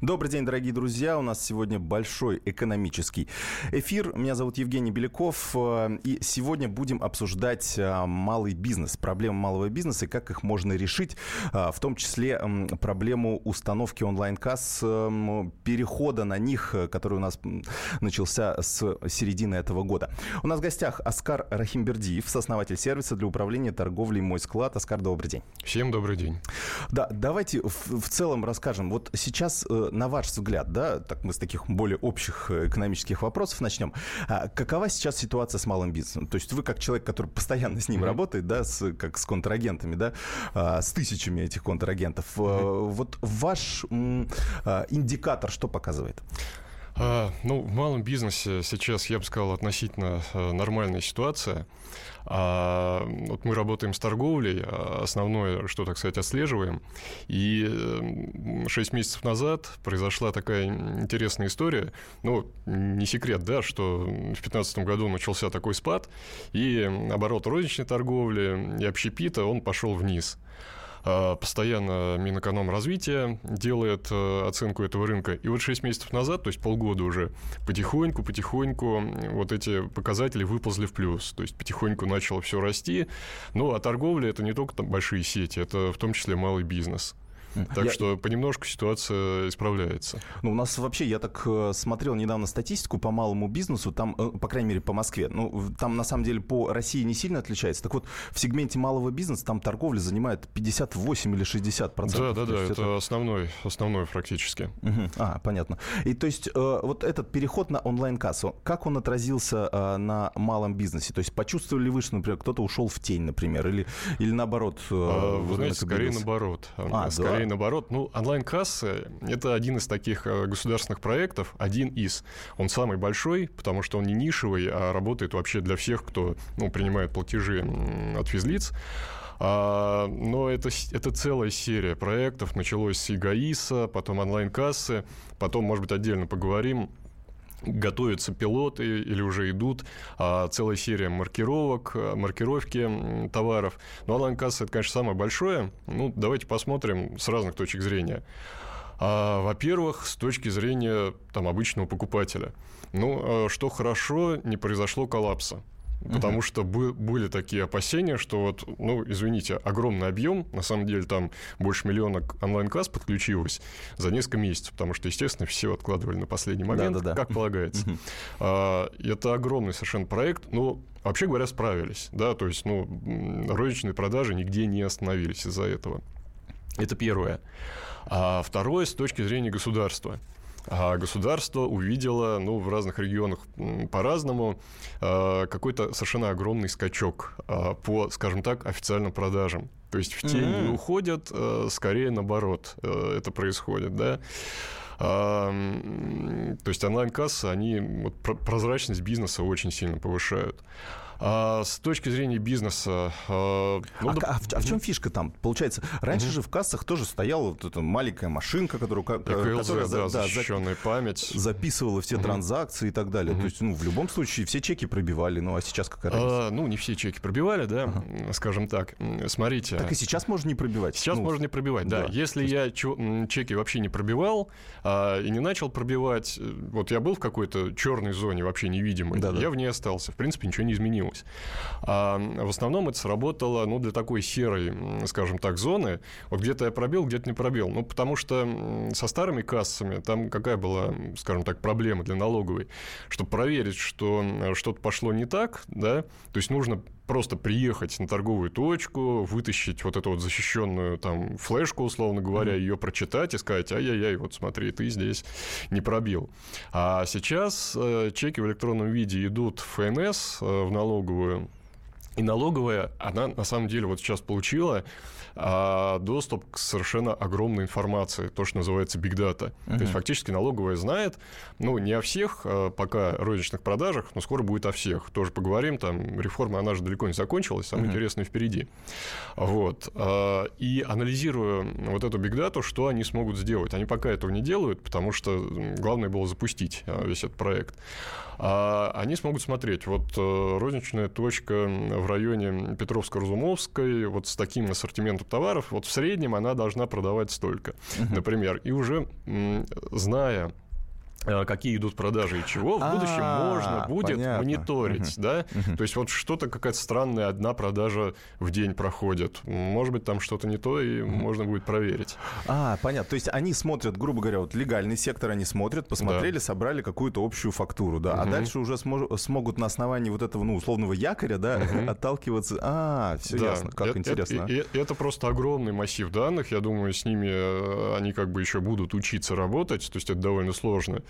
Добрый день, дорогие друзья. У нас сегодня большой экономический эфир. Меня зовут Евгений Беляков. Э, и сегодня будем обсуждать э, малый бизнес, проблемы малого бизнеса и как их можно решить. Э, в том числе проблему установки онлайн-касс, перехода на них, который у нас начался с середины этого года. У нас в гостях Оскар Рахимбердиев, сооснователь сервиса для управления торговлей «Мой склад». Оскар, добрый день. Всем добрый день. Да, давайте в, в целом расскажем. Вот сейчас на ваш взгляд, да, так мы с таких более общих э, экономических вопросов начнем. А какова сейчас ситуация с малым бизнесом? То есть вы как человек, который постоянно с ним mm-hmm. работает, да, с, как с контрагентами, да, а, с тысячами этих контрагентов, mm-hmm. вот ваш а, индикатор что показывает? Ну, в малом бизнесе сейчас, я бы сказал, относительно э, нормальная ситуация. А, вот мы работаем с торговлей, а основное, что, так сказать, отслеживаем. И 6 месяцев назад произошла такая интересная история. Ну, не секрет, да, что в 2015 году начался такой спад, и оборот розничной торговли и общепита, он пошел вниз. А, постоянно Минэкономразвития делает э, оценку этого рынка. И вот 6 месяцев назад, то есть полгода уже, потихоньку, потихоньку вот эти показатели выползли в плюс. То есть потихоньку начало все расти. Ну, а торговля – это не только там большие сети, это в том числе малый бизнес. Так я... что понемножку ситуация исправляется. Ну, у нас вообще, я так э, смотрел недавно статистику по малому бизнесу, там, э, по крайней мере, по Москве, ну, там, на самом деле, по России не сильно отличается. Так вот, в сегменте малого бизнеса там торговля занимает 58 или 60 процентов. Да, да, да, это, это основной, основной практически. Угу. А, понятно. И то есть, э, вот этот переход на онлайн-кассу, как он отразился на малом бизнесе? То есть, почувствовали ли вы, что, например, кто-то ушел в тень, например, или, или наоборот? А, вы знаете, скорее наоборот. А, скорее да? Наоборот. Ну, онлайн-кассы – это один из таких э, государственных проектов, один из. Он самый большой, потому что он не нишевый, а работает вообще для всех, кто ну, принимает платежи от физлиц. А, но это, это целая серия проектов. Началось с ИГАИСа, потом онлайн-кассы, потом, может быть, отдельно поговорим готовятся пилоты или уже идут, а целая серия маркировок, маркировки товаров. Но онлайн-касса – это, конечно, самое большое. Ну, давайте посмотрим с разных точек зрения. А, во-первых, с точки зрения там, обычного покупателя. Ну, а что хорошо, не произошло коллапса. Потому uh-huh. что были такие опасения, что вот, ну, извините, огромный объем, на самом деле там больше миллиона онлайн-касс подключилось за несколько месяцев, потому что, естественно, все откладывали на последний момент, Да-да-да. как полагается. Uh-huh. А, это огромный совершенно проект, но вообще говоря, справились, да, то есть, ну, розничные продажи нигде не остановились из-за этого. Это первое. А второе, с точки зрения государства – а государство увидело, ну, в разных регионах по-разному, а, какой-то совершенно огромный скачок а, по, скажем так, официальным продажам. То есть в тень mm-hmm. не уходят, а, скорее наоборот это происходит, да. То есть онлайн-кассы, они вот, прозрачность бизнеса очень сильно повышают. А с точки зрения бизнеса... А, ну, а, да... а, в, а в чем фишка там? Получается, раньше угу. же в кассах тоже стояла вот эта маленькая машинка, которую, которая да, да, защищенная за, память. записывала все угу. транзакции и так далее. Угу. То есть, ну, в любом случае, все чеки пробивали. Ну, а сейчас какая разница? А, ну, не все чеки пробивали, да, ага. скажем так. Смотрите. Так и сейчас можно не пробивать. Сейчас ну, можно не пробивать, да. да. Если есть... я чеки вообще не пробивал а, и не начал пробивать, э, вот я был в какой-то черной зоне, вообще невидимой, да, да. я в ней остался. В принципе, ничего не изменилось изменилось. А в основном это сработало ну, для такой серой, скажем так, зоны. Вот где-то я пробил, где-то не пробил. Ну, потому что со старыми кассами там какая была, скажем так, проблема для налоговой? Чтобы проверить, что что-то пошло не так, да, то есть нужно просто приехать на торговую точку, вытащить вот эту вот защищенную там флешку, условно говоря, mm-hmm. ее прочитать и сказать, ай-яй-яй, вот смотри, ты здесь не пробил. А сейчас э, чеки в электронном виде идут в ФНС, э, в налоговую, и налоговая, она на самом деле вот сейчас получила а, доступ к совершенно огромной информации, то, что называется big data. Uh-huh. То есть фактически налоговая знает, ну, не о всех а, пока розничных продажах, но скоро будет о всех. Тоже поговорим, там реформа, она же далеко не закончилась, самое uh-huh. интересное впереди. Вот. А, и анализируя вот эту big data, что они смогут сделать? Они пока этого не делают, потому что главное было запустить весь этот проект. А они смогут смотреть, вот розничная точка в районе Петровско-Разумовской вот с таким ассортиментом товаров, вот в среднем она должна продавать столько, например. И уже зная какие идут продажи и чего, в будущем а, можно будет мониторить, да? То есть вот что-то какая-то странная одна продажа в день проходит. Может быть, там что-то не то, и можно будет проверить. А, понятно. То есть они смотрят, грубо говоря, вот легальный сектор они смотрят, посмотрели, собрали какую-то общую фактуру, да, а дальше уже смогут на основании вот этого, ну, условного якоря, да, отталкиваться. А, все ясно, как интересно. Это просто огромный массив данных, я думаю, с ними э, они как бы еще будут учиться работать, то есть это довольно сложно.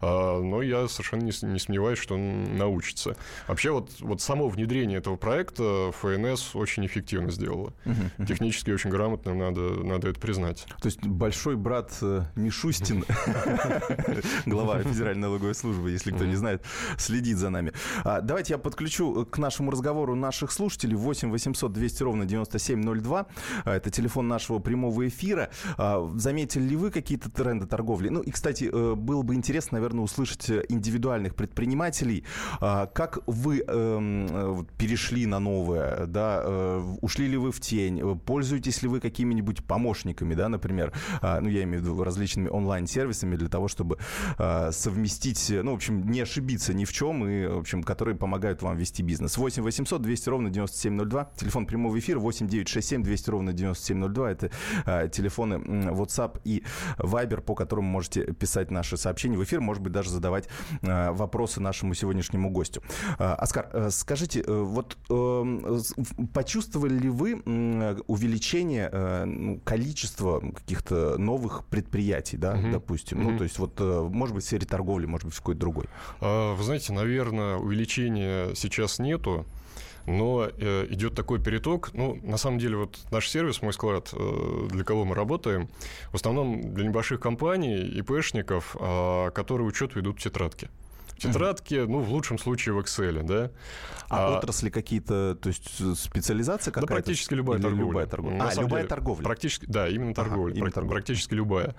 А, но я совершенно не, не сомневаюсь, что он научится. Вообще вот, вот само внедрение этого проекта ФНС очень эффективно сделало. Технически очень грамотно, надо, надо это признать. То есть большой брат э, Мишустин, глава Федеральной налоговой службы, если кто не знает, следит за нами. А, давайте я подключу к нашему разговору наших слушателей. 8 800 200 ровно 9702. А, это телефон нашего прямого эфира. Заметили ли вы какие-то тренды торговли? Ну и, кстати, э, было бы интересно интересно, наверное, услышать э, индивидуальных предпринимателей. А, как вы эм, перешли на новое, да, э, ушли ли вы в тень, пользуетесь ли вы какими-нибудь помощниками, да, например, а, ну, я имею в виду различными онлайн-сервисами для того, чтобы а, совместить, ну, в общем, не ошибиться ни в чем, и, в общем, которые помогают вам вести бизнес. 8 800 200 ровно 9702, телефон прямого эфира 8 967 200 ровно 9702, это телефоны WhatsApp и Viber, по которым можете писать наши сообщения в эфир, может быть, даже задавать э, вопросы нашему сегодняшнему гостю. Э, Оскар, э, скажите, вот эм, почувствовали ли вы увеличение ну, количества каких-то новых предприятий, да, угу. допустим? Угу. Ну, то есть вот, может быть, в сфере торговли, может быть, в какой-то другой? Вы знаете, наверное, увеличения сейчас нету но э, идет такой переток. Ну, на самом деле, вот наш сервис, мой склад, э, для кого мы работаем, в основном для небольших компаний, ИПшников, э, которые учет ведут в тетрадке. В тетрадке, ну, в лучшем случае в Excel, да. А, а отрасли какие-то, то есть специализация какая-то? Да, практически любая торговля. Любая торговля. А, любая деле, торговля. Практически, да, именно торговля. Ага, именно торговля. Практически любая.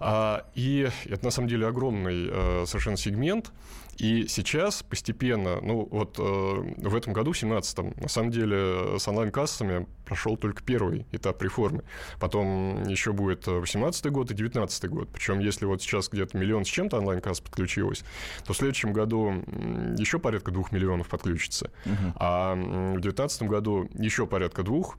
А, и это, на самом деле, огромный э, совершенно сегмент. И сейчас постепенно, ну вот э, в этом году, в 2017, на самом деле с онлайн-кассами прошел только первый этап реформы. Потом еще будет 18 год и 19 год. Причем если вот сейчас где-то миллион с чем-то онлайн-касс подключилось, то в следующем году еще порядка двух миллионов подключится. Угу. А в 2019 году еще порядка двух.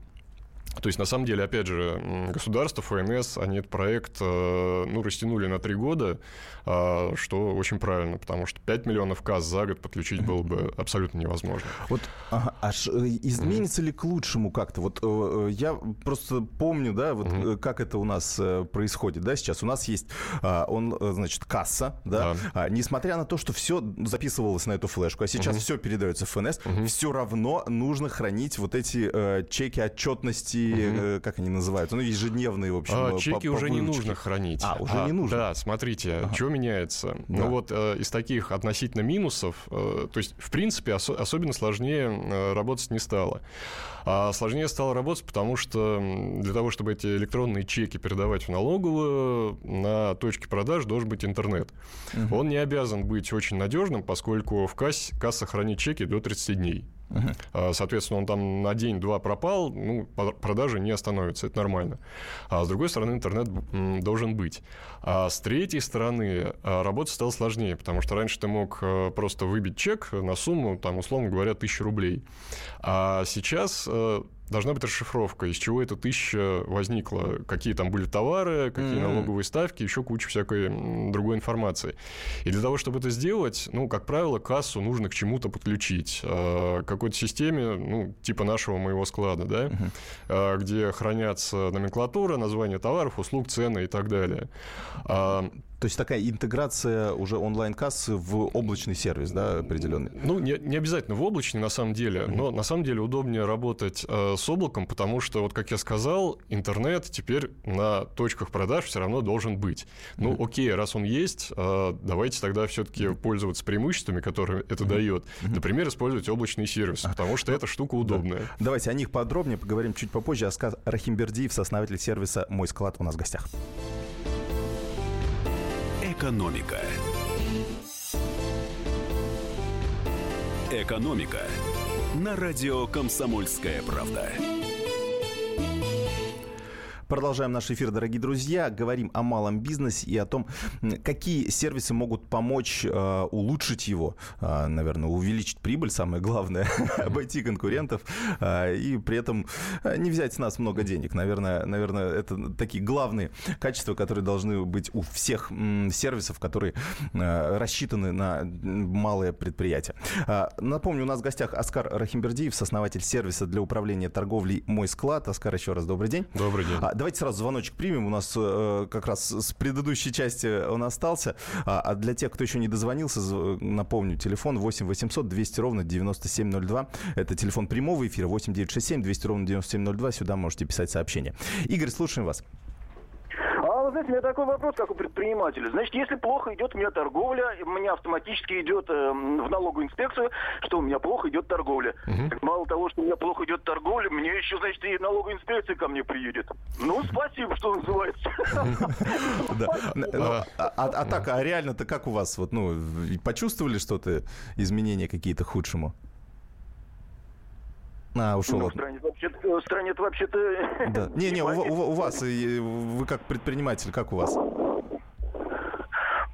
То есть, на самом деле, опять же, государство, ФНС, они этот проект э, ну, растянули на три года, а, что очень правильно, потому что 5 миллионов касс за год подключить было бы абсолютно невозможно. Вот ага, аж э, изменится ли к лучшему как-то? Вот э, я просто помню, да, вот mm как это у нас происходит, да, сейчас у нас есть, а, он, значит, касса, да, да. несмотря на то, что все записывалось на эту флешку, а сейчас mm все передается в ФНС, mm все равно нужно хранить вот эти чеки отчетности угу. как они называются? Ну, ежедневные, в общем. А, чеки уже не нужно хранить. А, уже а, не нужно? Да, смотрите, ага. что меняется. Ну да. Ну, вот э, из таких относительно минусов, э, то есть, в принципе, ос- особенно сложнее э, работать не стало. А сложнее стало работать, потому что для того, чтобы эти электронные чеки передавать в налоговую, на точке продаж должен быть интернет. Угу. Он не обязан быть очень надежным, поскольку в кассе, касса хранит чеки до 30 дней. Uh-huh. Соответственно, он там на день-два пропал, ну, продажи не остановятся, это нормально. А с другой стороны, интернет должен быть. А с третьей стороны, а, работа стала сложнее, потому что раньше ты мог э, просто выбить чек на сумму, там, условно говоря, 1000 рублей. А сейчас э, должна быть расшифровка, из чего эта тысяча возникла, какие там были товары, какие mm-hmm. налоговые ставки, еще куча всякой другой информации. И для того, чтобы это сделать, ну, как правило, кассу нужно к чему-то подключить, э, к какой-то системе, ну, типа нашего моего склада, да, mm-hmm. э, где хранятся номенклатура, название товаров, услуг, цены и так далее. А, то есть такая интеграция уже онлайн-кассы в облачный сервис, да, определенный? Ну, не, не обязательно в облачный, на самом деле, mm-hmm. но на самом деле удобнее работать э, с облаком, потому что, вот как я сказал, интернет теперь на точках продаж все равно должен быть. Ну, mm-hmm. окей, раз он есть, э, давайте тогда все-таки пользоваться преимуществами, которые это mm-hmm. дает. Например, использовать облачный сервис, потому что эта штука удобная. Да. Давайте о них подробнее поговорим чуть попозже. Аскар Рахимбердиев, сооснователь сервиса «Мой склад» у нас в гостях. Экономика. Экономика на радио «Комсомольская правда». Продолжаем наш эфир, дорогие друзья. Говорим о малом бизнесе и о том, какие сервисы могут помочь э, улучшить его, э, наверное, увеличить прибыль, самое главное, обойти конкурентов э, и при этом э, не взять с нас много денег. Наверное, наверное, это такие главные качества, которые должны быть у всех м, сервисов, которые э, рассчитаны на малые предприятия. Э, напомню, у нас в гостях Оскар Рахимбердиев, сооснователь сервиса для управления торговлей «Мой склад». Оскар, еще раз добрый день. Добрый день. Давайте сразу звоночек примем. У нас э, как раз с предыдущей части он остался. А, а для тех, кто еще не дозвонился, напомню, телефон 8 800 200 ровно 9702. Это телефон прямого эфира 8 967 200 ровно 9702. Сюда можете писать сообщение. Игорь, слушаем вас знаете, у меня такой вопрос, как у предпринимателя. Значит, если плохо идет у меня торговля, у меня автоматически идет э, в налоговую инспекцию, что у меня плохо идет торговля. Угу. Мало того, что у меня плохо идет торговля, мне еще, значит, и налоговая инспекция ко мне приедет. Ну, спасибо, что называется. А, а, а так, а реально-то как у вас? Вот, ну, почувствовали что-то, изменения какие-то к худшему? А, ушел. Ну, в стране вообще-то... В стране вообще-то... Да. Не-не, у, у, у вас, вы как предприниматель, как у вас?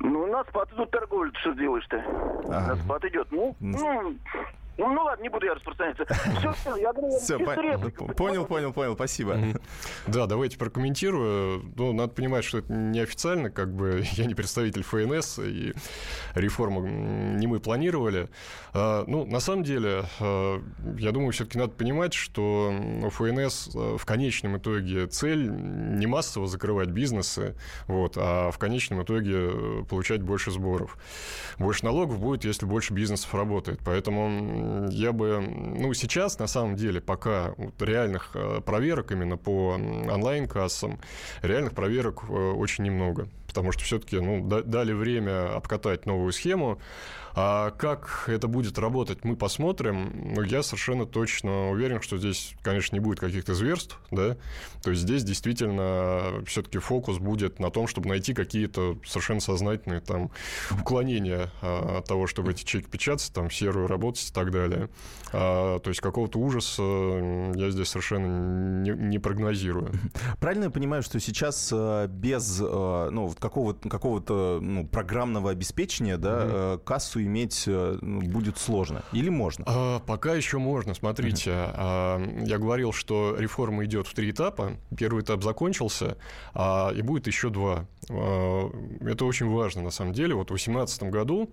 Ну, у нас спад идут торговля, что делаешь-то? Ага. На спад идет. Ну, ну, ну, ну ладно, не буду я распространяться. Все, все, я говорю, все, по- понял, понял, понял, спасибо. Да, давайте прокомментирую. Ну, надо понимать, что это неофициально, как бы я не представитель ФНС, и реформу не мы планировали. А, ну, на самом деле, а, я думаю, все-таки надо понимать, что у ФНС а, в конечном итоге цель не массово закрывать бизнесы, вот, а в конечном итоге получать больше сборов. Больше налогов будет, если больше бизнесов работает. Поэтому я бы, ну, сейчас, на самом деле, пока вот реальных э, проверок именно по онлайн-кассам, реальных проверок э, очень немного. Потому что все-таки ну, дали время обкатать новую схему, а как это будет работать, мы посмотрим. Но я совершенно точно уверен, что здесь, конечно, не будет каких-то зверств, да. То есть здесь действительно все-таки фокус будет на том, чтобы найти какие-то совершенно сознательные там уклонения а, от того, чтобы эти чеки печататься, там серую работать и так далее. А, то есть какого-то ужаса я здесь совершенно не, не прогнозирую. Правильно я понимаю, что сейчас э, без э, ну, какого-то какого ну, программного обеспечения да, угу. кассу иметь э, ну, будет сложно? Или можно? А, пока еще можно. Смотрите, uh-huh. а, я говорил, что реформа идет в три этапа. Первый этап закончился, а, и будет еще два. А, это очень важно, на самом деле. Вот в 2018 году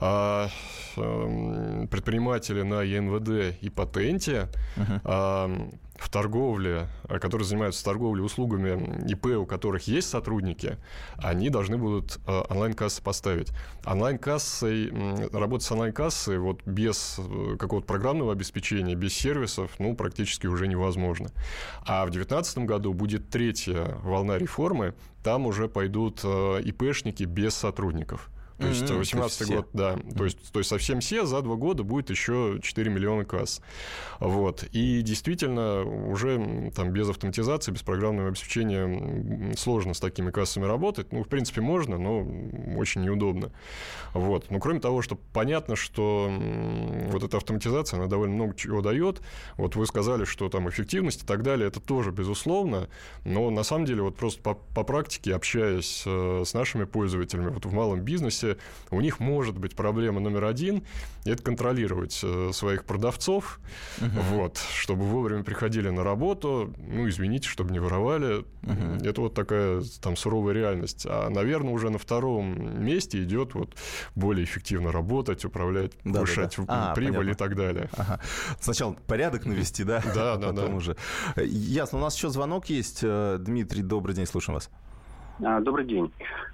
а, а, предприниматели на ЕНВД и патенте uh-huh. а, в торговле, э, которые занимаются торговлей услугами ИП, у которых есть сотрудники, они должны будут э, онлайн-кассы поставить. Онлайн-кассой, работать с онлайн-кассой вот без э, какого-то программного обеспечения, без сервисов, ну, практически уже невозможно. А в 2019 году будет третья волна реформы, там уже пойдут ИПшники без сотрудников. То есть mm-hmm. 18 год, да. То, есть, то есть совсем все за два года будет еще 4 миллиона касс. Вот. И действительно, уже там без автоматизации, без программного обеспечения сложно с такими кассами работать. Ну, в принципе, можно, но очень неудобно. Вот. Но кроме того, что понятно, что вот эта автоматизация, она довольно много чего дает. Вот вы сказали, что там эффективность и так далее, это тоже безусловно. Но на самом деле, вот просто по, по практике, общаясь э, с нашими пользователями вот в малом бизнесе, у них может быть проблема номер один, это контролировать э, своих продавцов, uh-huh. вот, чтобы вовремя приходили на работу, ну, извините, чтобы не воровали. Uh-huh. Это вот такая там суровая реальность. А, наверное, уже на втором месте идет вот более эффективно работать, управлять, да, повышать да, да. А, прибыль понятно. и так далее. Ага. Сначала порядок навести, да? Да, да, да. уже. Ясно. У нас еще звонок есть. Э, Дмитрий, добрый день, слушаем вас. А, добрый день.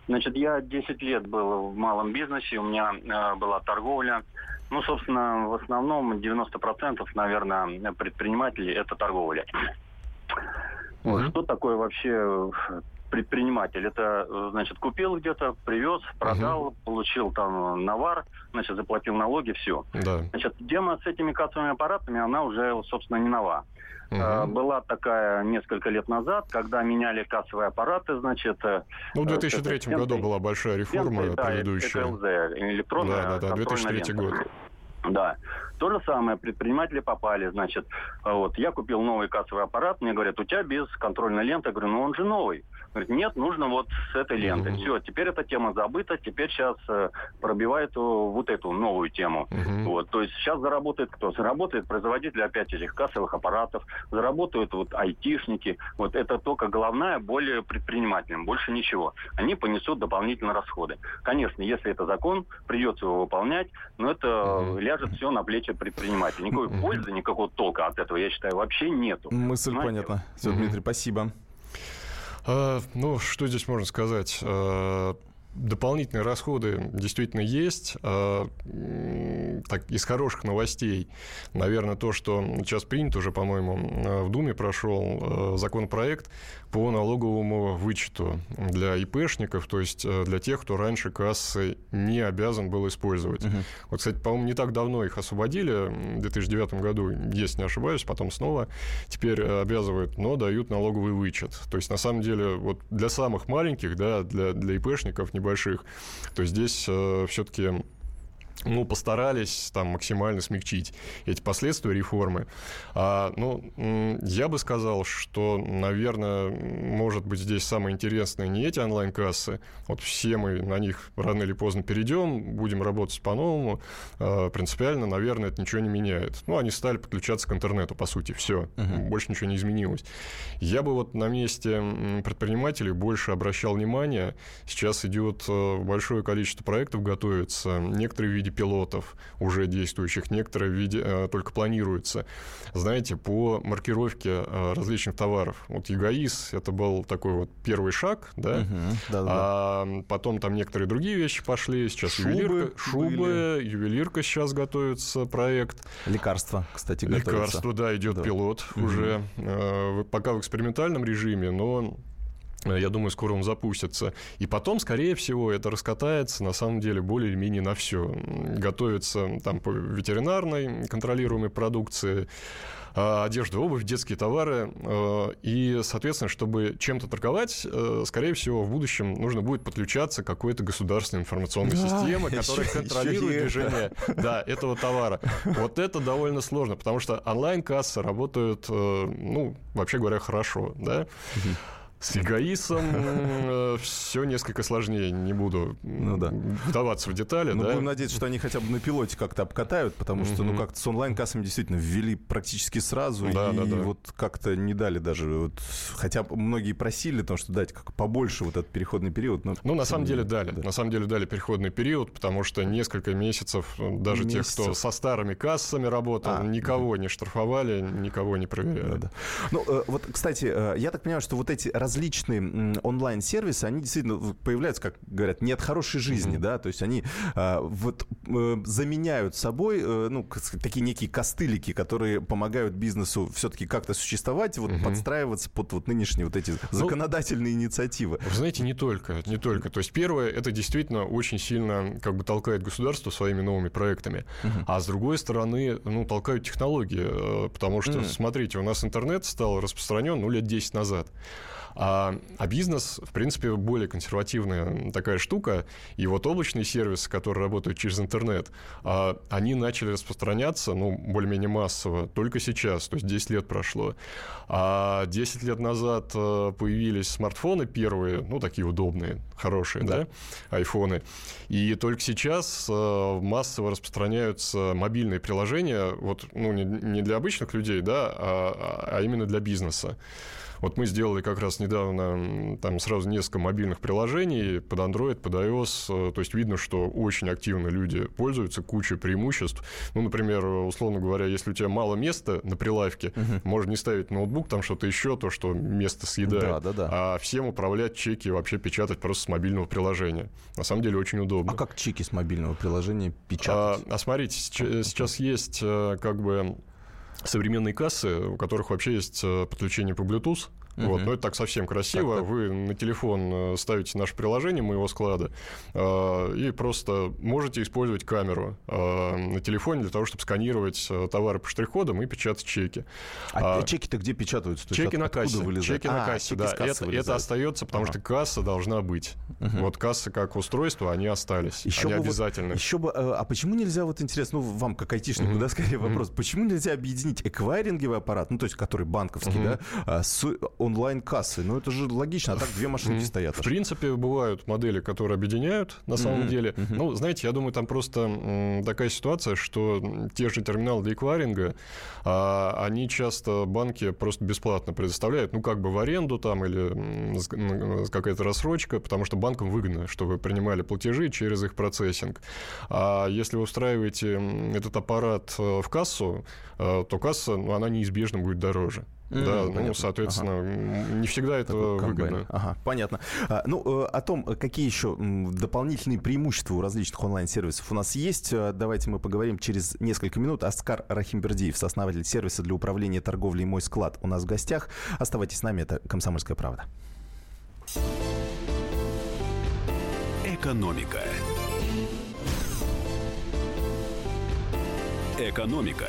Значит, я 10 лет был в малом бизнесе, у меня э, была торговля. Ну, собственно, в основном 90%, наверное, предпринимателей – это торговля. Mm-hmm. Что такое вообще предприниматель? Это, значит, купил где-то, привез, продал, uh-huh. получил там навар, значит, заплатил налоги, все. Да. Значит, тема с этими кассовыми аппаратами, она уже, собственно, не нова. Угу. Была такая несколько лет назад, когда меняли кассовые аппараты, значит... Э, ну, в 2003 э, году была большая реформа да, предыдущая. ЭКЛЗ, электронная Да, да, да, 2003 год. Да. То же самое, предприниматели попали, значит, вот, я купил новый кассовый аппарат, мне говорят, у тебя без контрольной ленты, я говорю, ну он же новый. Говорит, нет, нужно вот с этой лентой. Все, теперь эта тема забыта, теперь сейчас э, пробивает вот эту новую тему. Uh-huh. Вот, то есть сейчас заработает кто? Заработает производитель опять этих кассовых аппаратов, заработают вот айтишники. Вот это только головная боль предпринимателям, больше ничего. Они понесут дополнительные расходы. Конечно, если это закон, придется его выполнять, но это uh-huh. ляжет все на плечи предпринимателя. Никакой uh-huh. пользы, никакого толка от этого, я считаю, вообще нету. Мысль Знаете? понятна. Все, uh-huh. Дмитрий, спасибо. А, ну, что здесь можно сказать? А, дополнительные расходы действительно есть. А, так, из хороших новостей, наверное, то, что сейчас принято уже, по-моему, в Думе прошел законопроект по налоговому вычету для ИПшников, то есть для тех, кто раньше кассы не обязан был использовать. Угу. Вот, кстати, по-моему, не так давно их освободили, в 2009 году, если не ошибаюсь, потом снова теперь обязывают, но дают налоговый вычет. То есть, на самом деле, вот для самых маленьких, да, для, для ИПшников небольших, то здесь э, все-таки ну, постарались там максимально смягчить эти последствия реформы. А, ну, я бы сказал, что, наверное, может быть, здесь самое интересное не эти онлайн-кассы. Вот все мы на них рано или поздно перейдем, будем работать по-новому. А, принципиально, наверное, это ничего не меняет. Ну, они стали подключаться к интернету, по сути, все. Uh-huh. Больше ничего не изменилось. Я бы вот на месте предпринимателей больше обращал внимание. Сейчас идет э, большое количество проектов, готовится. Некоторые в виде виде пилотов уже действующих, некоторые в виде э, только планируются. Знаете, по маркировке э, различных товаров. Вот ЕГАИС это был такой вот первый шаг, да, угу, да, да. а потом там некоторые другие вещи пошли. Сейчас шубы ювелирка, шубы, ювелирка сейчас готовится проект. Лекарства, кстати, готовятся. Лекарства, да, идет да. пилот угу. уже э, пока в экспериментальном режиме, но я думаю, скоро он запустится. И потом, скорее всего, это раскатается, на самом деле, более или менее на все. Готовится там по ветеринарной контролируемой продукции, а, одежда, обувь, детские товары. Э, и, соответственно, чтобы чем-то торговать, э, скорее всего, в будущем нужно будет подключаться к какой-то государственной информационной да, системе, которая еще, контролирует еще движение да, этого товара. Вот это довольно сложно, потому что онлайн-кассы работают, ну, вообще говоря, хорошо, да. С эгоисом э, все несколько сложнее, не буду ну, да. вдаваться в детали. Ну, да? будем надеяться, что они хотя бы на пилоте как-то обкатают, потому что, ну, как-то с онлайн-кассами действительно ввели практически сразу, да, и да, да. вот как-то не дали даже, вот, хотя многие просили, потому что дать как побольше вот этот переходный период. Но, ну, на самом деле дали, да. на самом деле дали переходный период, потому что несколько месяцев э, даже месяцев. тех, кто со старыми кассами работал, а, никого да. не штрафовали, никого не проверяли. Да, да. Ну, э, вот, кстати, я так понимаю, что вот эти различные онлайн-сервисы, они действительно появляются, как говорят, не от хорошей жизни, mm-hmm. да, то есть они а, вот э, заменяют собой, э, ну, такие некие костылики, которые помогают бизнесу все-таки как-то существовать, вот mm-hmm. подстраиваться под вот нынешние вот эти ну, законодательные ну, инициативы. Вы знаете, не только, не только. То есть первое, это действительно очень сильно как бы толкает государство своими новыми проектами, mm-hmm. а с другой стороны, ну, толкают технологии, э, потому что, mm-hmm. смотрите, у нас интернет стал распространен, ну, лет 10 назад. А, а бизнес, в принципе, более консервативная такая штука. И вот облачные сервисы, которые работают через интернет, а, они начали распространяться, ну, более-менее массово, только сейчас, то есть 10 лет прошло. А 10 лет назад а, появились смартфоны первые, ну, такие удобные, хорошие, да, да айфоны. И только сейчас а, массово распространяются мобильные приложения, вот, ну, не, не для обычных людей, да, а, а именно для бизнеса. Вот мы сделали как раз недавно там сразу несколько мобильных приложений под Android, под iOS. Э, то есть видно, что очень активно люди пользуются, кучей преимуществ. Ну, например, условно говоря, если у тебя мало места на прилавке, угу. можно не ставить ноутбук, там что-то еще, то, что место съедает. Да, да, да. А всем управлять чеки вообще печатать просто с мобильного приложения. На самом деле очень удобно. А как чеки с мобильного приложения печатать? А, а смотрите, сейчас есть э, как бы современные кассы, у которых вообще есть э, подключение по Bluetooth, Uh-huh. Вот, но это так совсем красиво. Так, так. Вы на телефон ставите наше приложение моего склада и просто можете использовать камеру на телефоне для того, чтобы сканировать товары по штрих-кодам и печатать чеки. А, а чеки-то где печатаются? То чеки на кассе. Вылезают? Чеки а, на кассе, да. Это, это остается, потому ага. что касса должна быть. Угу. Вот касса как устройство, они остались. Еще они бы обязательно. Вот, еще бы, а почему нельзя, вот интересно, ну, вам как айтишнику, угу. да, скорее вопрос, угу. почему нельзя объединить эквайринговый аппарат, ну, то есть, который банковский, угу. да, а, с онлайн-кассой? Ну, это же логично, а так две машинки стоят. В принципе, бывают модели, которые объединяют, на самом деле. Ну, знаете, я думаю, там просто такая ситуация, что те же терминалы для эквайринга, а, они часто банки просто бесплатно предоставляют, ну, как бы в аренду там или какая-то рассрочка, потому что банкам выгодно, что вы принимали платежи через их процессинг. А если вы устраиваете этот аппарат э, в кассу, э, то касса, ну, она неизбежно будет дороже. Mm, да, понятно. ну, соответственно, ага. не всегда это выгодно. Ага, понятно. А, ну, э, о том, какие еще дополнительные преимущества у различных онлайн-сервисов у нас есть, давайте мы поговорим через несколько минут. Аскар Рахимбердиев, сооснователь сервиса для управления торговлей «Мой склад» у нас в гостях. Оставайтесь с нами, это «Комсомольская правда». Экономика. Экономика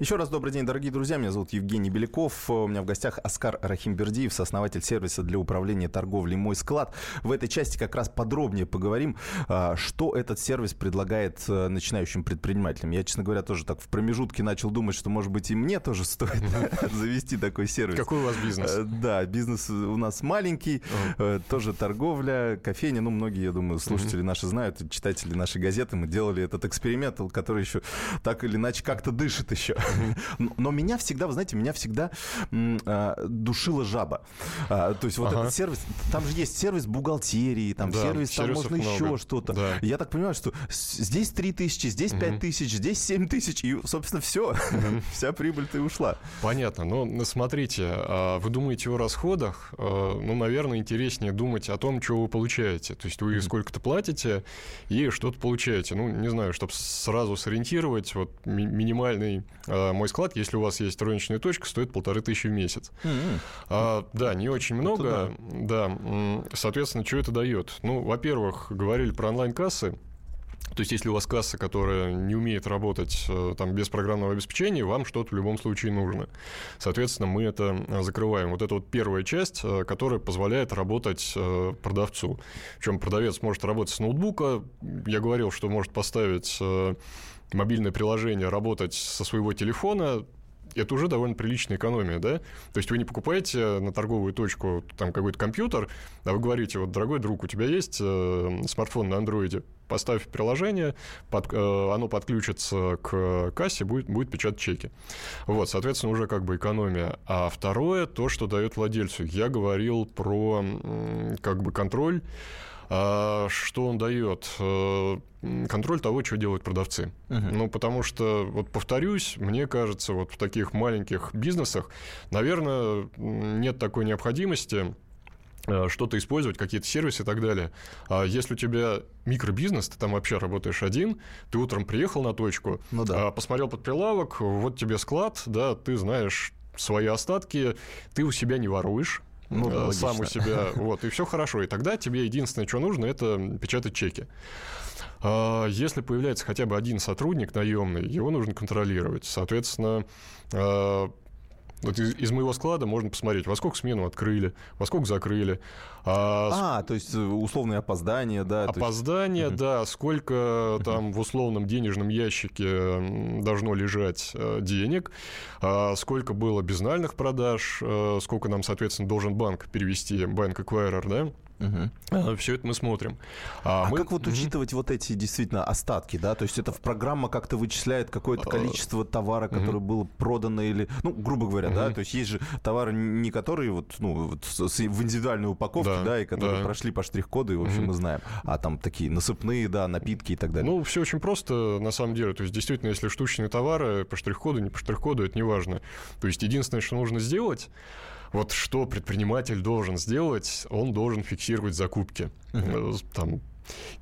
Еще раз добрый день, дорогие друзья. Меня зовут Евгений Беляков. У меня в гостях Оскар Рахимбердиев, сооснователь сервиса для управления торговлей «Мой склад». В этой части как раз подробнее поговорим, а, что этот сервис предлагает э, начинающим предпринимателям. Я, честно говоря, тоже так в промежутке начал думать, что, может быть, и мне тоже стоит завести такой сервис. Какой у вас бизнес? Э, да, бизнес у нас маленький, э, тоже торговля, кофейня. Ну, многие, я думаю, слушатели наши знают, читатели нашей газеты. Мы делали этот эксперимент, который еще так или иначе как-то дышит еще. Но меня всегда, вы знаете, меня всегда а, душила жаба. А, то есть вот этот сервис, там же есть сервис бухгалтерии, там сервис, там можно еще что-то. Я так понимаю, что здесь 3 тысячи, здесь 5 тысяч, здесь 7 тысяч, и, собственно, все. Вся прибыль-то и ушла. Понятно. Но ну, смотрите, а, вы думаете о расходах, ну, наверное, интереснее думать о том, что вы получаете. То есть вы сколько-то платите и что-то получаете. Ну, не знаю, чтобы сразу сориентировать, вот минимальный мой склад, если у вас есть розничная точка, стоит полторы тысячи в месяц. Mm-hmm. А, да, не очень много. Да. да. Соответственно, что это дает? Ну, во-первых, говорили про онлайн-кассы. То есть, если у вас касса, которая не умеет работать э, там, без программного обеспечения, вам что-то в любом случае нужно. Соответственно, мы это э, закрываем. Вот это вот первая часть, э, которая позволяет работать продавцу. Причем продавец может работать с ноутбука. Я говорил, что может поставить мобильное приложение работать со своего телефона, это уже довольно приличная экономия, да? То есть вы не покупаете на торговую точку там какой-то компьютер, а вы говорите, вот, дорогой друг, у тебя есть э, смартфон на андроиде, поставь приложение, под, э, оно подключится к кассе, будет, будет печатать чеки. Вот, соответственно, уже как бы экономия. А второе, то, что дает владельцу. Я говорил про как бы контроль а что он дает? Э, контроль того, что делают продавцы. Uh-huh. Ну, потому что, вот повторюсь, мне кажется, вот в таких маленьких бизнесах, наверное, нет такой необходимости э, что-то использовать, какие-то сервисы и так далее. А если у тебя микробизнес, ты там вообще работаешь один, ты утром приехал на точку, ну, да. А, посмотрел под прилавок, вот тебе склад, да, ты знаешь свои остатки, ты у себя не воруешь, ну, да, сам у себя, вот, и все хорошо. И тогда тебе единственное, что нужно, это печатать чеки. А если появляется хотя бы один сотрудник наемный, его нужно контролировать. Соответственно, а, вот из, из моего склада можно посмотреть, во сколько смену открыли, во сколько закрыли. А, а то есть э, условные опоздания, да? Опоздания, есть... да, сколько там в условном денежном ящике должно лежать э, денег, а сколько было безнальных продаж, э, сколько нам, соответственно, должен банк перевести, банк-эквайрер, да? Угу. А, Все это мы смотрим. А, а мы... как вот учитывать вот эти действительно остатки, да? То есть это в программа как-то вычисляет какое-то а, количество товара, которое угу. было продано или, ну, грубо говоря, угу. да? То есть есть же товары не которые вот, ну, вот в индивидуальной упаковке, да, да и которые да. прошли по штрих-коду, и, в общем, угу. мы знаем. А там такие насыпные, да, напитки и так далее. Ну, все очень просто, на самом деле. То есть действительно, если штучные товары по штрих-коду, не по штрих-коду, это не важно. То есть единственное, что нужно сделать, вот что предприниматель должен сделать, он должен фиксировать закупки. Uh-huh. Там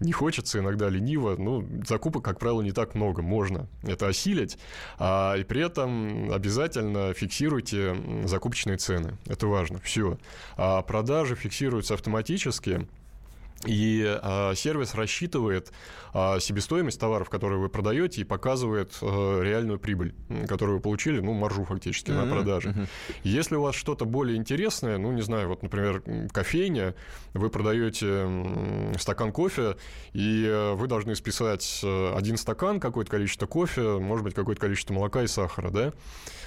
не хочется, иногда лениво. Ну, закупок, как правило, не так много. Можно это осилить. А, и при этом обязательно фиксируйте закупочные цены. Это важно. Все. А продажи фиксируются автоматически. И а, сервис рассчитывает а, себестоимость товаров, которые вы продаете, и показывает а, реальную прибыль, которую вы получили, ну, маржу фактически mm-hmm. на продаже. Mm-hmm. Если у вас что-то более интересное, ну, не знаю, вот, например, кофейня, вы продаете стакан кофе, и э, вы должны списать э, один стакан, какое-то количество кофе, может быть, какое-то количество молока и сахара, да?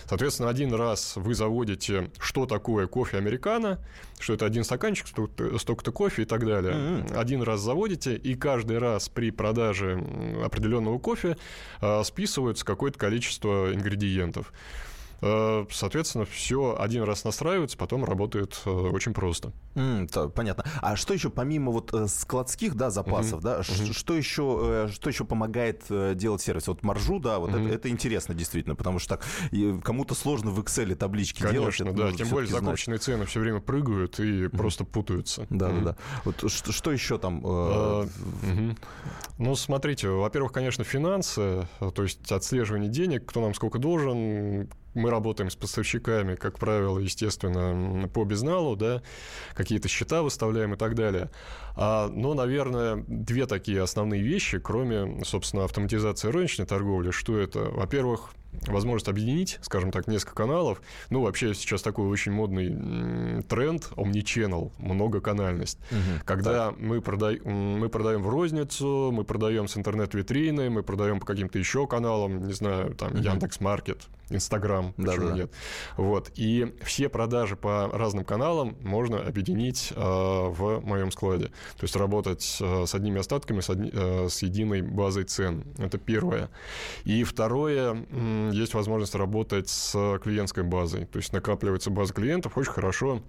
Соответственно, один раз вы заводите, что такое кофе американо, что это один стаканчик, столько-то кофе и так далее. Mm-hmm. Один раз заводите, и каждый раз при продаже определенного кофе э, списывается какое-то количество ингредиентов. Э, соответственно, все один раз настраивается, потом работает э, очень просто. Mm, то, понятно. А что еще помимо вот э, складских да, запасов, mm-hmm. да, mm-hmm. что еще что еще помогает делать сервис? Вот маржу, да, вот mm-hmm. это, это интересно действительно, потому что так кому-то сложно в Excel таблички Конечно, делать. да. Тем более закупочные знать. цены все время прыгают и mm-hmm. просто путаются. Да, mm-hmm. да, да. Вот что, что еще там? mm-hmm. Ну, смотрите, во-первых, конечно, финансы, то есть отслеживание денег, кто нам сколько должен, мы работаем с поставщиками, как правило, естественно, по безналу, да, какие-то счета выставляем и так далее. А, но, наверное, две такие основные вещи, кроме, собственно, автоматизации розничной торговли, что это? Во-первых, возможность объединить, скажем так, несколько каналов. Ну, вообще сейчас такой очень модный тренд, omnichannel, многоканальность. Угу, когда мы, продай, мы продаем в розницу, мы продаем с интернет-витрины, мы продаем по каким-то еще каналам, не знаю, там, угу. Яндекс.Маркет, Инстаграм, почему да, нет. Вот. И все продажи по разным каналам можно объединить э, в моем складе. То есть работать э, с одними остатками, с, одни, э, с единой базой цен. Это первое. И второе, есть возможность работать с клиентской базой. То есть накапливается база клиентов очень хорошо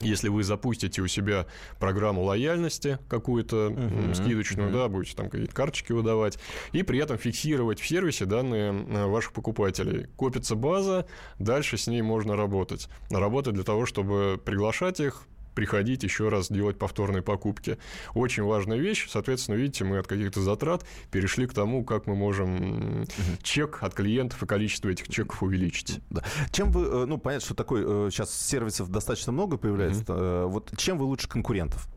если вы запустите у себя программу лояльности какую-то uh-huh, скидочную, uh-huh. да, будете там какие-то карточки выдавать, и при этом фиксировать в сервисе данные э, ваших покупателей. Копится база, дальше с ней можно работать. Работать для того, чтобы приглашать их, приходить еще раз делать повторные покупки. Очень важная вещь. Соответственно, видите, мы от каких-то затрат перешли к тому, как мы можем угу. чек от клиентов и количество этих чеков увеличить. Да. Чем вы, э, ну, понятно, что такой сейчас э, сервисов достаточно много появляется. Угу. Вот чем вы лучше конкурентов?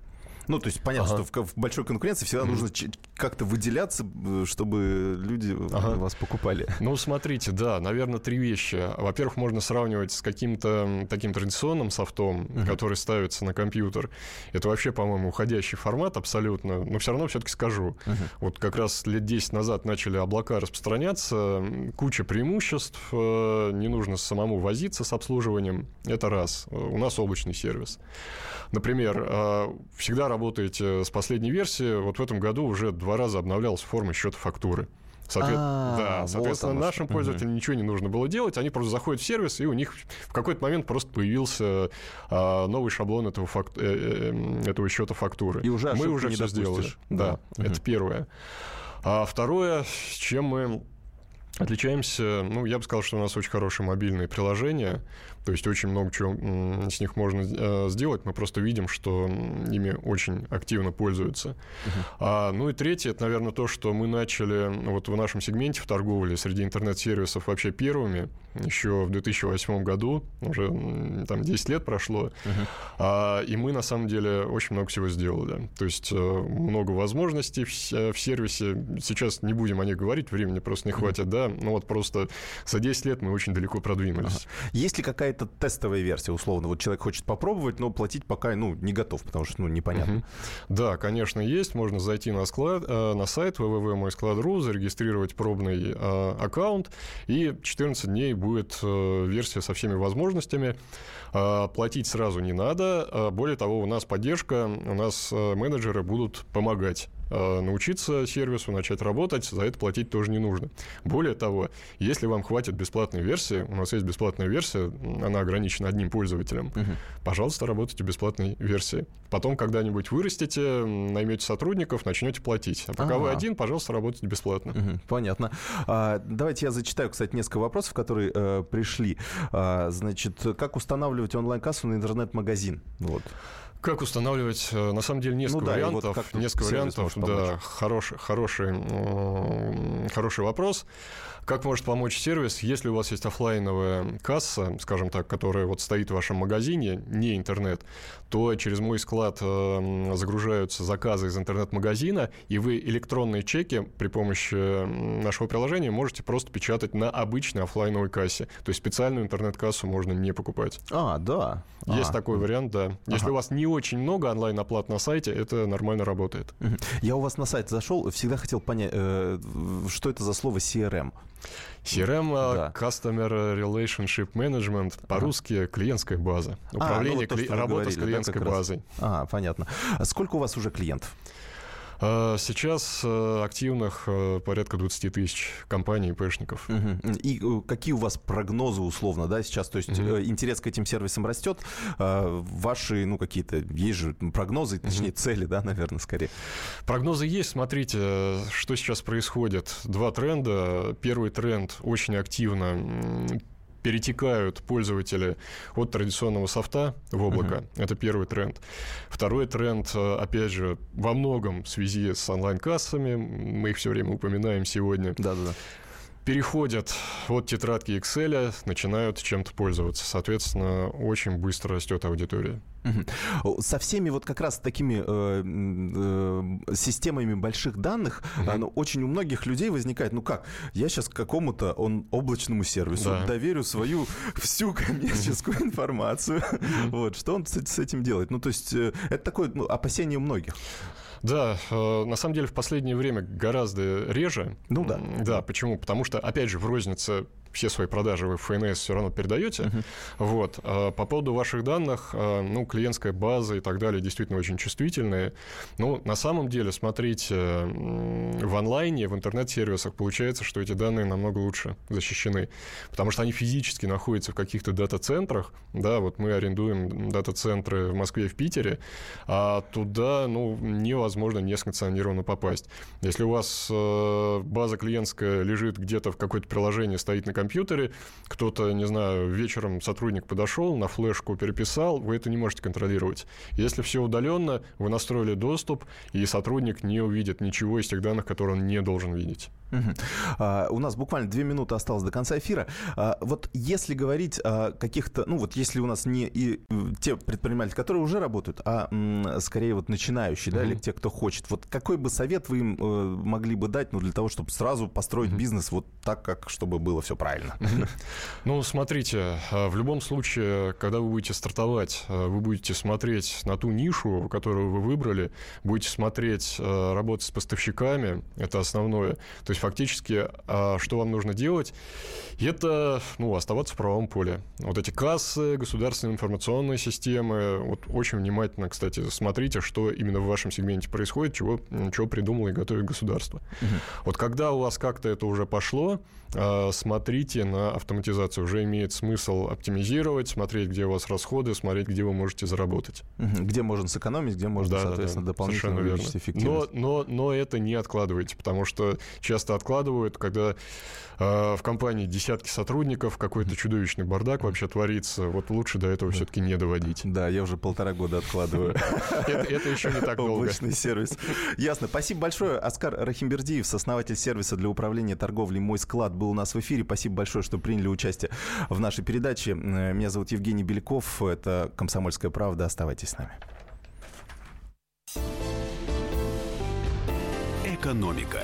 Ну, то есть понятно, ага. что в, в большой конкуренции всегда mm. нужно как-то выделяться, э, чтобы люди ага. вас покупали. Ну, смотрите, да, наверное, три вещи. Во-первых, можно сравнивать с каким-то таким традиционным софтом, uh-huh. который ставится на компьютер. Это вообще, по-моему, уходящий формат абсолютно. Но все равно все-таки скажу. Uh-huh. Вот как раз лет 10 назад начали облака распространяться, куча преимуществ, э, не нужно самому возиться с обслуживанием. Это раз. У нас облачный сервис. Например, э, всегда работаете с последней версии. Вот в этом году уже два раза обновлялась форма счета фактуры. Соответ... А, да, соответственно, вот нашим пользователям ничего не нужно было делать. Они просто заходят в сервис, и у них в какой-то момент просто появился а, новый шаблон этого, факт... э, э, этого счета фактуры. И уже мы уже все сделали. Да, да. это первое. А второе, с чем мы отличаемся, ну, я бы сказал, что у нас очень хорошие мобильные приложения. То есть очень много чего с них можно э, сделать. Мы просто видим, что ими очень активно пользуются. Uh-huh. А, ну и третье, это, наверное, то, что мы начали вот в нашем сегменте в торговле среди интернет-сервисов вообще первыми еще в 2008 году. Уже там 10 лет прошло. Uh-huh. А, и мы, на самом деле, очень много всего сделали. То есть э, много возможностей в, в сервисе. Сейчас не будем о них говорить, времени просто не хватит, uh-huh. да. Ну вот просто за 10 лет мы очень далеко продвинулись. Uh-huh. Есть ли какая-то это тестовая версия, условно. Вот человек хочет попробовать, но платить пока, ну, не готов, потому что, ну, непонятно. Да, конечно, есть. Можно зайти на, склад, э, на сайт www.moysклад.ru, зарегистрировать пробный э, аккаунт, и 14 дней будет э, версия со всеми возможностями. Платить сразу не надо. Более того, у нас поддержка, у нас менеджеры будут помогать научиться сервису, начать работать, за это платить тоже не нужно. Более того, если вам хватит бесплатной версии, у нас есть бесплатная версия, она ограничена одним пользователем, угу. пожалуйста, работайте бесплатной версии. Потом когда-нибудь вырастете, наймете сотрудников, начнете платить. А пока А-а-а. вы один, пожалуйста, работайте бесплатно. Угу, понятно. А, давайте я зачитаю, кстати, несколько вопросов, которые э, пришли. А, значит, как устанавливать онлайн-кассу на интернет-магазин? Вот. Как устанавливать? Э, на самом деле несколько ну, да, вариантов. Вот несколько вариантов, да, хороший, хороший, хороший вопрос. Как может помочь сервис, если у вас есть офлайновая касса, скажем так, которая вот стоит в вашем магазине, не интернет, то через мой склад э, загружаются заказы из интернет-магазина, и вы электронные чеки при помощи нашего приложения можете просто печатать на обычной офлайновой кассе. То есть специальную интернет-кассу можно не покупать. А, да. Есть а. такой вариант, да. Если ага. у вас не очень много онлайн-оплат на сайте, это нормально работает. Я у вас на сайт зашел, всегда хотел понять, э, что это за слово CRM. CRM а, да. Customer Relationship Management, по-русски клиентская база. Управление, а, ну, вот то, работа говорили, с клиентской да, базой. А, понятно. А сколько у вас уже клиентов? А, сейчас э, активных э, порядка 20 тысяч компаний и пэшников. Угу. И э, какие у вас прогнозы условно, да, сейчас? То есть угу. интерес к этим сервисам растет. Ваши, ну, какие-то, есть же прогнозы, точнее, угу. цели, да, наверное, скорее. Прогнозы есть. Смотрите, что сейчас происходит. Два тренда. Первый тренд очень активно перетекают пользователи от традиционного софта в облако. Uh-huh. Это первый тренд. Второй тренд, э, опять же, во многом в связи с онлайн-кассами, мы их все время упоминаем сегодня. Да-да-да переходят от тетрадки Excel, начинают чем-то пользоваться. Соответственно, очень быстро растет аудитория. Со всеми вот как раз такими э, э, системами больших данных угу. ну, очень у многих людей возникает, ну как, я сейчас какому-то он облачному сервису да. доверю свою всю коммерческую информацию. Вот, что он с этим делает? Ну, то есть э, это такое ну, опасение многих. Да, э, на самом деле в последнее время гораздо реже. Ну да. Да, почему? Потому что, опять же, в рознице все свои продажи вы в ФНС все равно передаете. Uh-huh. Вот. А по поводу ваших данных, а, ну, клиентская база и так далее действительно очень чувствительные. Ну, на самом деле, смотрите, в онлайне, в интернет-сервисах получается, что эти данные намного лучше защищены, потому что они физически находятся в каких-то дата-центрах, да, вот мы арендуем дата-центры в Москве и в Питере, а туда, ну, невозможно несанкционированно попасть. Если у вас э, база клиентская лежит где-то в какое-то приложение, стоит на компьютере, кто-то, не знаю, вечером сотрудник подошел, на флешку переписал, вы это не можете контролировать. Если все удаленно, вы настроили доступ, и сотрудник не увидит ничего из тех данных, которые он не должен видеть. Угу. А, у нас буквально две минуты осталось до конца эфира. А, вот если говорить о каких-то, ну вот если у нас не и те предприниматели, которые уже работают, а м, скорее вот начинающие, угу. да, или те, кто хочет, вот какой бы совет вы им э, могли бы дать, ну для того, чтобы сразу построить угу. бизнес вот так, как чтобы было все правильно? Угу. Ну смотрите, а, в любом случае, когда вы будете стартовать, а, вы будете смотреть на ту нишу, которую вы выбрали, будете смотреть, а, работать с поставщиками, это основное. То есть фактически, что вам нужно делать, это ну, оставаться в правом поле. Вот эти кассы, государственные информационные системы, вот очень внимательно, кстати, смотрите, что именно в вашем сегменте происходит, чего, чего придумало и готовит государство. Угу. Вот когда у вас как-то это уже пошло, а, смотрите на автоматизацию. Уже имеет смысл оптимизировать, смотреть, где у вас расходы, смотреть, где вы можете заработать. Где можно сэкономить, где можно, да, соответственно, да, да. дополнительно увеличить эффективность. Но, но, но это не откладывайте, потому что часто откладывают, когда в компании десятки сотрудников, какой-то чудовищный бардак вообще творится. Вот лучше до этого все-таки не доводить. Да, я уже полтора года откладываю. Это еще не так долго. Облачный сервис. Ясно. Спасибо большое. Оскар Рахимбердиев, сооснователь сервиса для управления торговлей «Мой склад», был у нас в эфире. Спасибо большое, что приняли участие в нашей передаче. Меня зовут Евгений Беляков. Это «Комсомольская правда». Оставайтесь с нами. Экономика.